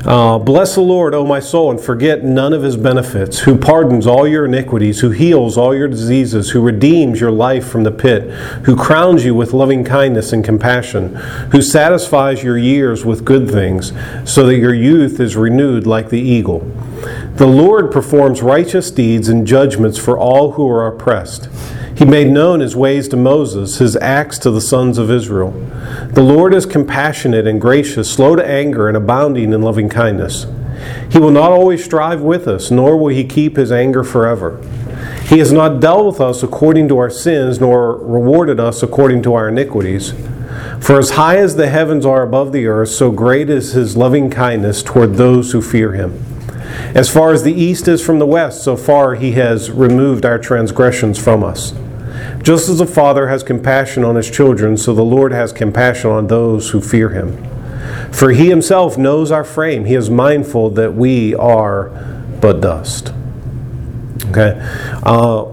Uh, bless the Lord, O my soul, and forget none of his benefits, who pardons all your iniquities, who heals all your diseases, who redeems your life from the pit, who crowns you with loving kindness and compassion, who satisfies your years with good things, so that your youth is renewed like the eagle. The Lord performs righteous deeds and judgments for all who are oppressed. He made known his ways to Moses, his acts to the sons of Israel. The Lord is compassionate and gracious, slow to anger, and abounding in loving kindness. He will not always strive with us, nor will he keep his anger forever. He has not dealt with us according to our sins, nor rewarded us according to our iniquities. For as high as the heavens are above the earth, so great is his loving kindness toward those who fear him. As far as the east is from the west, so far he has removed our transgressions from us. Just as a Father has compassion on his children, so the Lord has compassion on those who fear him. For he himself knows our frame. He is mindful that we are but dust. Okay? Uh,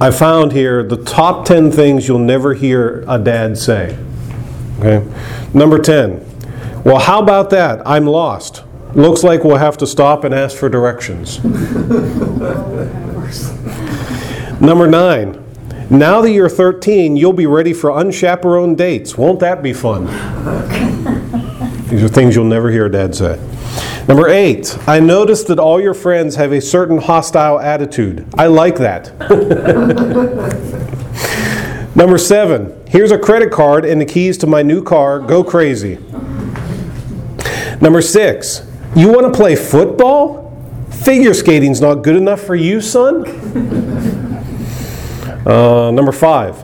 I found here the top 10 things you'll never hear a dad say. Okay? Number 10. Well, how about that? I'm lost. Looks like we'll have to stop and ask for directions. Number 9. Now that you're 13, you'll be ready for unchaperoned dates. Won't that be fun? These are things you'll never hear dad say. Number eight, I noticed that all your friends have a certain hostile attitude. I like that. Number seven, here's a credit card and the keys to my new car. Go crazy. Number six, you want to play football? Figure skating's not good enough for you, son? Uh, number five,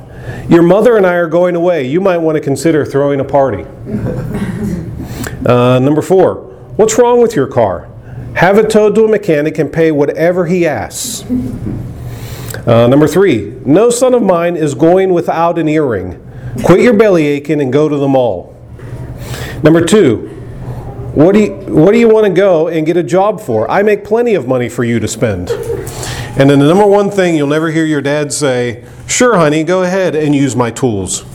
your mother and I are going away. You might want to consider throwing a party. Uh, number four, what's wrong with your car? Have it towed to a mechanic and pay whatever he asks. Uh, number three, no son of mine is going without an earring. Quit your belly aching and go to the mall. Number two, what do you, what do you want to go and get a job for? I make plenty of money for you to spend. And then the number one thing you'll never hear your dad say, Sure, honey, go ahead and use my tools.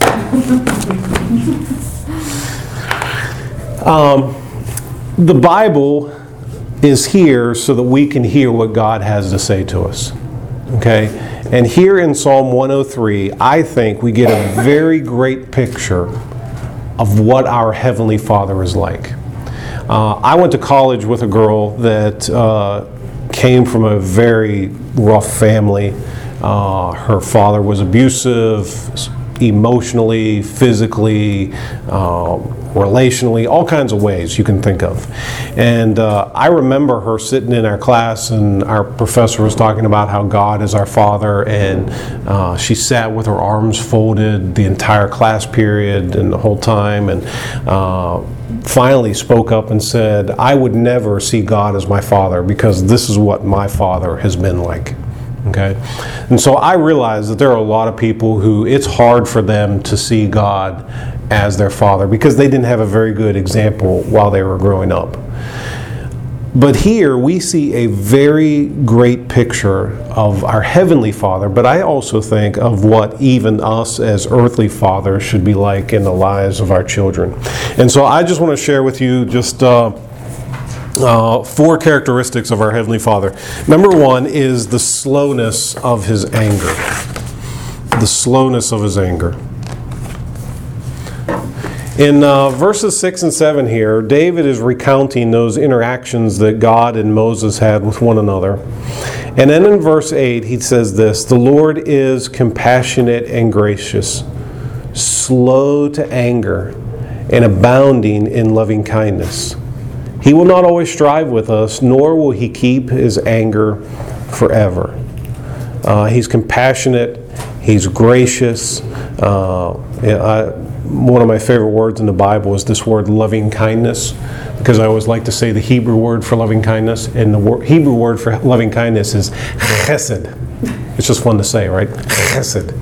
Um, the Bible is here so that we can hear what God has to say to us. Okay? And here in Psalm 103, I think we get a very great picture of what our Heavenly Father is like. Uh, I went to college with a girl that uh, came from a very rough family. Uh, her father was abusive, emotionally, physically, um, relationally, all kinds of ways you can think of. And uh, I remember her sitting in our class, and our professor was talking about how God is our Father, and uh, she sat with her arms folded the entire class period and the whole time, and uh, finally spoke up and said, I would never see God as my Father because this is what my Father has been like. Okay? And so I realize that there are a lot of people who it's hard for them to see God as their father because they didn't have a very good example while they were growing up. But here we see a very great picture of our Heavenly Father, but I also think of what even us as earthly fathers should be like in the lives of our children. And so I just want to share with you just. Uh, uh, four characteristics of our Heavenly Father. Number one is the slowness of His anger. The slowness of His anger. In uh, verses 6 and 7 here, David is recounting those interactions that God and Moses had with one another. And then in verse 8, he says this The Lord is compassionate and gracious, slow to anger, and abounding in loving kindness. He will not always strive with us, nor will he keep his anger forever. Uh, he's compassionate, he's gracious. Uh, I, one of my favorite words in the Bible is this word loving kindness, because I always like to say the Hebrew word for loving kindness, and the wor- Hebrew word for loving kindness is chesed. It's just fun to say, right? Chesed.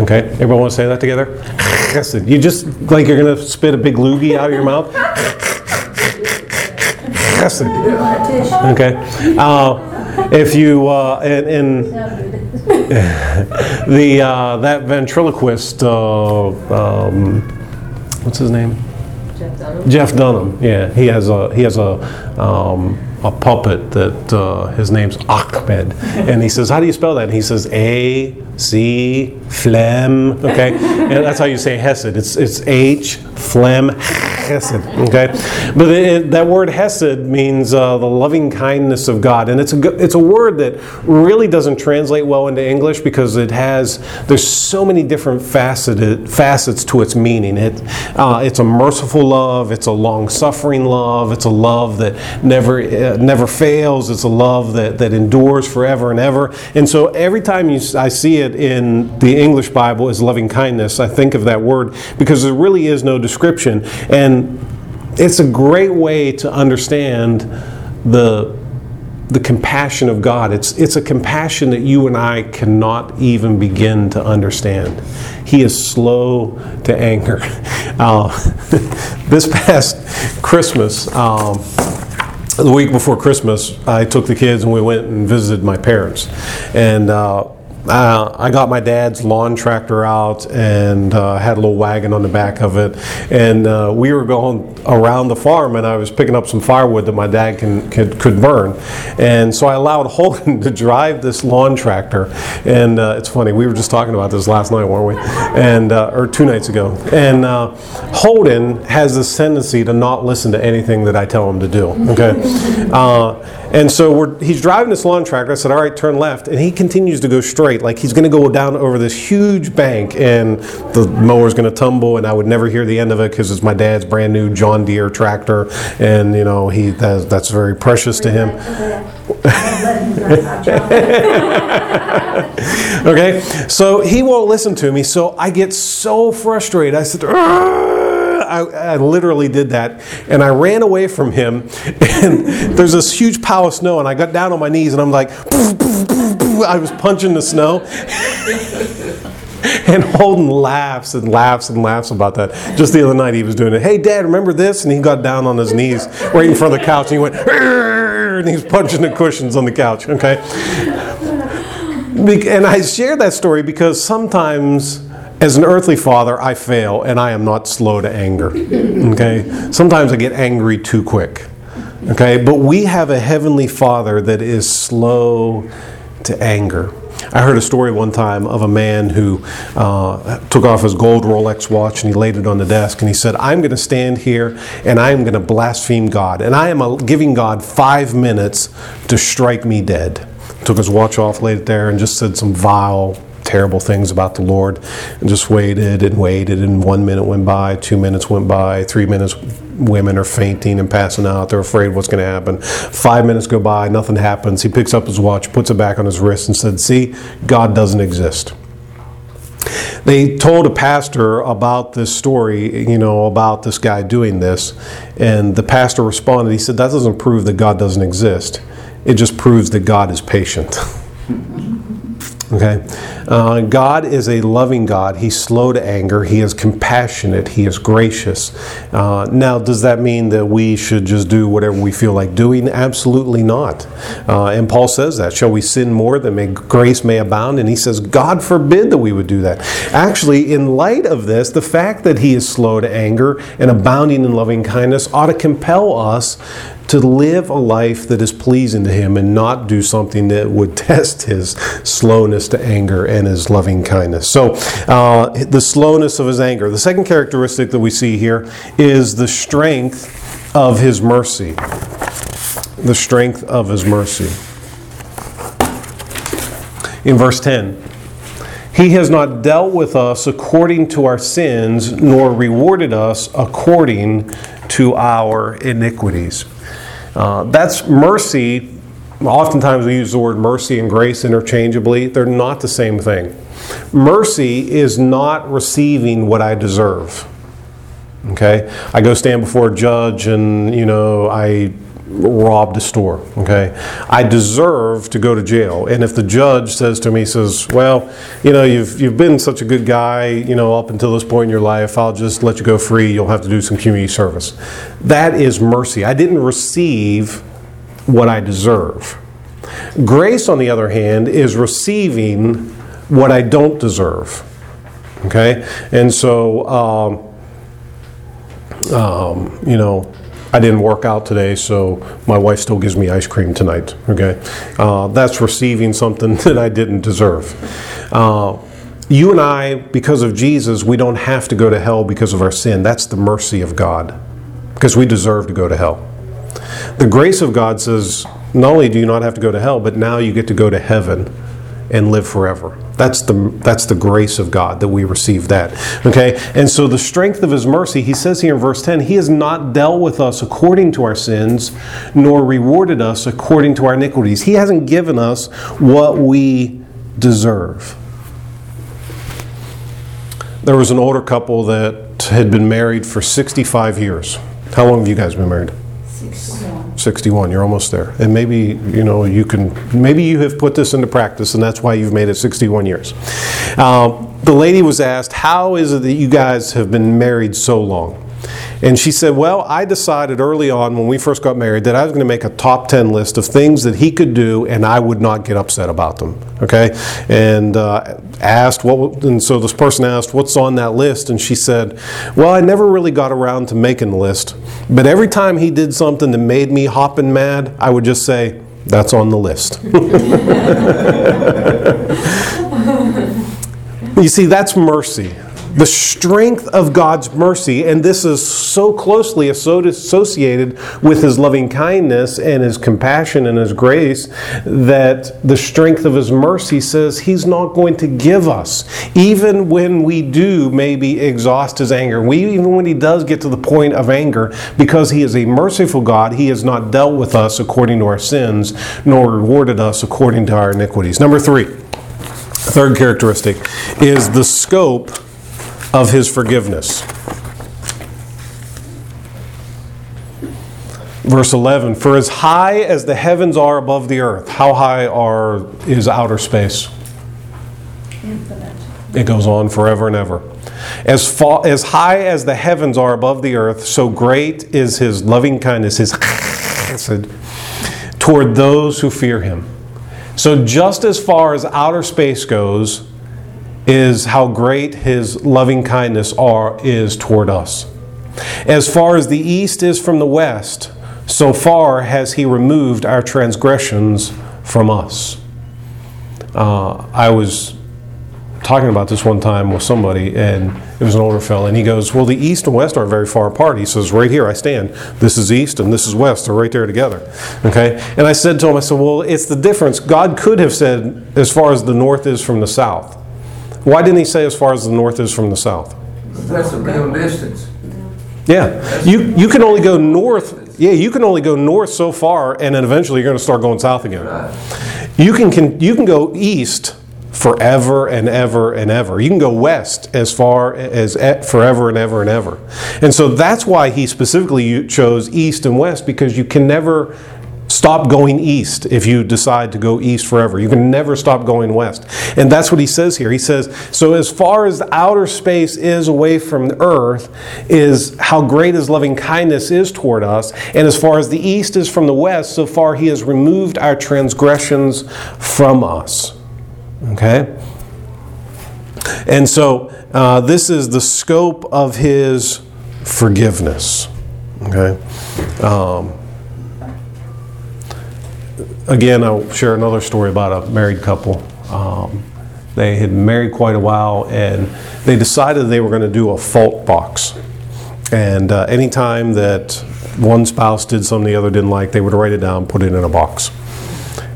Okay, everyone want to say that together? Chesed. You just like you're going to spit a big loogie out of your mouth. Chesed. Okay. Uh, if you uh, in, in the uh, that ventriloquist, uh, um, what's his name? Jeff Dunham. Jeff Dunham. Yeah, he has a he has a um, a puppet that uh, his name's Achmed, and he says, "How do you spell that?" And he says, "A C phlegm." Okay, and that's how you say Hesed. It's it's H phlegm Hesed. Okay, but it, that word Hesed means uh, the loving kindness of God, and it's a it's a word that really doesn't translate well into English because it has there's so many different faceted facets to its meaning. It uh, it's a merciful love, it's a long suffering love, it's a love that never uh, never fails, it's a love that that endures forever and ever. And so every time you, I see it in the English Bible as loving kindness, I think of that word because there really is no description and it's a great way to understand the the compassion of God. It's, it's a compassion that you and I cannot even begin to understand. He is slow to anger. Uh, this past Christmas, um, the week before Christmas, I took the kids and we went and visited my parents. And uh, uh, I got my dad's lawn tractor out and uh, had a little wagon on the back of it. And uh, we were going around the farm and I was picking up some firewood that my dad can, could, could burn. And so I allowed Holden to drive this lawn tractor. And uh, it's funny, we were just talking about this last night, weren't we? And, uh, or two nights ago. And uh, Holden has this tendency to not listen to anything that I tell him to do. Okay? And so he's driving this lawn tractor. I said, all right, turn left. And he continues to go straight, like he's going to go down over this huge bank and the mower's going to tumble. And I would never hear the end of it because it's my dad's brand new John Deere tractor. And, you know, he that's, that's very precious to him. okay, so he won't listen to me. So I get so frustrated. I said, "Argh!" I, I literally did that, and I ran away from him. And there's this huge pile of snow, and I got down on my knees, and I'm like, I was punching the snow. And Holden laughs and laughs and laughs about that. Just the other night he was doing it. Hey, Dad, remember this? And he got down on his knees right in front of the couch and he went, and he's punching the cushions on the couch. Okay. And I share that story because sometimes, as an earthly father, I fail and I am not slow to anger. Okay? Sometimes I get angry too quick. Okay? But we have a heavenly father that is slow to anger. I heard a story one time of a man who uh, took off his gold Rolex watch and he laid it on the desk and he said, I'm going to stand here and I am going to blaspheme God. And I am uh, giving God five minutes to strike me dead. Took his watch off, laid it there, and just said some vile, terrible things about the Lord. And just waited and waited. And one minute went by, two minutes went by, three minutes, women are fainting and passing out. They're afraid what's going to happen. Five minutes go by, nothing happens. He picks up his watch, puts it back on his wrist, and said, See, God doesn't exist. They told a pastor about this story, you know, about this guy doing this, and the pastor responded. He said, That doesn't prove that God doesn't exist, it just proves that God is patient. Okay? Uh, God is a loving God. He's slow to anger. He is compassionate. He is gracious. Uh, now, does that mean that we should just do whatever we feel like doing? Absolutely not. Uh, and Paul says that. Shall we sin more that may, grace may abound? And he says, God forbid that we would do that. Actually, in light of this, the fact that he is slow to anger and abounding in loving kindness ought to compel us to live a life that is pleasing to him and not do something that would test his slowness to anger and his loving kindness. So, uh, the slowness of his anger. The second characteristic that we see here is the strength of his mercy. The strength of his mercy. In verse 10, he has not dealt with us according to our sins, nor rewarded us according to our iniquities. Uh, that's mercy. Oftentimes we use the word mercy and grace interchangeably. They're not the same thing. Mercy is not receiving what I deserve. Okay? I go stand before a judge and, you know, I robbed a store. Okay? I deserve to go to jail. And if the judge says to me, says, well, you know, you've, you've been such a good guy, you know, up until this point in your life, I'll just let you go free. You'll have to do some community service. That is mercy. I didn't receive what I deserve. Grace, on the other hand, is receiving what I don't deserve. Okay? And so, um, um, you know, I didn't work out today, so my wife still gives me ice cream tonight. Okay, uh, that's receiving something that I didn't deserve. Uh, you and I, because of Jesus, we don't have to go to hell because of our sin. That's the mercy of God, because we deserve to go to hell. The grace of God says, not only do you not have to go to hell, but now you get to go to heaven and live forever. That's the that's the grace of God that we receive that. Okay? And so the strength of his mercy, he says here in verse 10, he has not dealt with us according to our sins, nor rewarded us according to our iniquities. He hasn't given us what we deserve. There was an older couple that had been married for 65 years. How long have you guys been married? 61. 61. You're almost there. And maybe, you know, you can, maybe you have put this into practice and that's why you've made it 61 years. Um, the lady was asked, How is it that you guys have been married so long? And she said, Well, I decided early on when we first got married that I was going to make a top 10 list of things that he could do and I would not get upset about them. Okay? And uh, asked, what, and so this person asked, What's on that list? And she said, Well, I never really got around to making the list, but every time he did something that made me hopping mad, I would just say, That's on the list. You see, that's mercy. The strength of God's mercy, and this is so closely associated with His loving kindness and His compassion and His grace that the strength of His mercy says He's not going to give us, even when we do maybe exhaust His anger. We, even when He does get to the point of anger, because He is a merciful God, He has not dealt with us according to our sins, nor rewarded us according to our iniquities. Number three. Third characteristic is the scope of his forgiveness. Verse 11 For as high as the heavens are above the earth, how high are, is outer space? Infinite. It goes on forever and ever. As, far, as high as the heavens are above the earth, so great is his loving kindness, his chesed, toward those who fear him. So, just as far as outer space goes, is how great his loving kindness are, is toward us. As far as the east is from the west, so far has he removed our transgressions from us. Uh, I was talking about this one time with somebody, and it was an older fellow, and he goes, Well, the east and west aren't very far apart. He says, Right here I stand. This is east and this is west. They're right there together. Okay? And I said to him, I said, Well, it's the difference. God could have said, as far as the north is from the south. Why didn't he say as far as the north is from the south? That's a real distance. Yeah. You, you can only go north. Yeah, you can only go north so far, and then eventually you're going to start going south again. You can, can you can go east forever and ever and ever. You can go west as far as forever and ever and ever. And so that's why he specifically chose east and west because you can never stop going east if you decide to go east forever. You can never stop going west. And that's what he says here. He says, So as far as outer space is away from the earth, is how great his loving kindness is toward us. And as far as the east is from the west, so far he has removed our transgressions from us. Okay? And so uh, this is the scope of his forgiveness. Okay? Um, again, I'll share another story about a married couple. Um, they had married quite a while and they decided they were going to do a fault box. And uh, anytime that one spouse did something the other didn't like, they would write it down, put it in a box.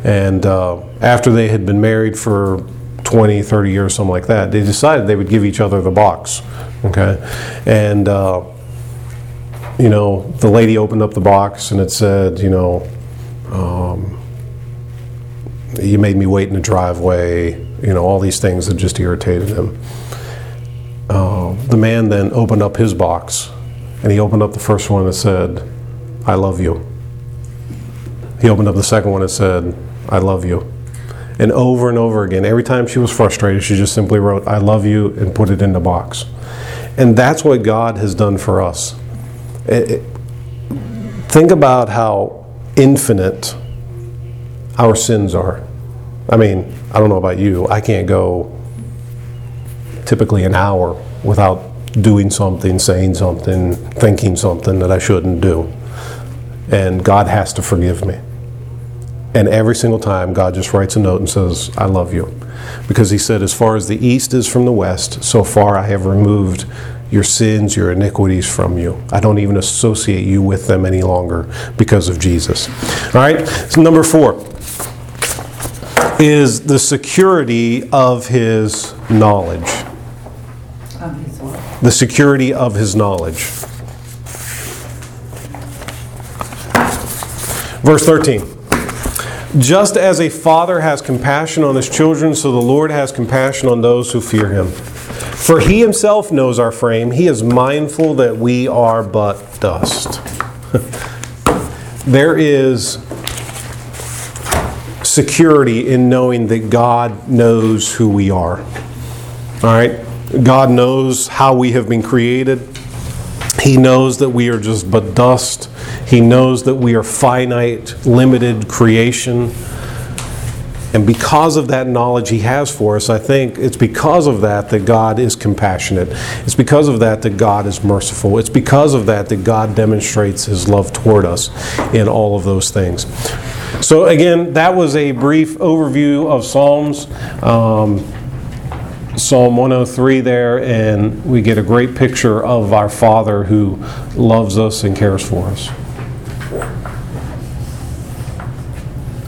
And uh, after they had been married for 20, 30 years, something like that, they decided they would give each other the box. Okay? And, uh, you know, the lady opened up the box and it said, you know, um, you made me wait in the driveway, you know, all these things that just irritated him. Uh, the man then opened up his box and he opened up the first one that said, I love you. He opened up the second one and said, I love you. And over and over again, every time she was frustrated, she just simply wrote, I love you, and put it in the box. And that's what God has done for us. It- it- think about how infinite our sins are. I mean, I don't know about you, I can't go typically an hour without doing something, saying something, thinking something that I shouldn't do. And God has to forgive me. And every single time, God just writes a note and says, I love you. Because He said, As far as the east is from the west, so far I have removed your sins, your iniquities from you. I don't even associate you with them any longer because of Jesus. All right, so number four is the security of His knowledge. Um, his what? The security of His knowledge. Verse 13. Just as a father has compassion on his children, so the Lord has compassion on those who fear him. For he himself knows our frame, he is mindful that we are but dust. there is security in knowing that God knows who we are. All right? God knows how we have been created. He knows that we are just but dust. He knows that we are finite, limited creation. And because of that knowledge He has for us, I think it's because of that that God is compassionate. It's because of that that God is merciful. It's because of that that God demonstrates His love toward us in all of those things. So, again, that was a brief overview of Psalms. Um, Psalm 103 there, and we get a great picture of our Father who loves us and cares for us.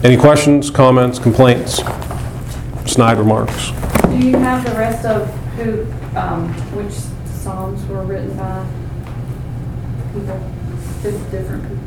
Any questions, comments, complaints, snide remarks? Do you have the rest of who, um, which psalms were written by people, Di- different people?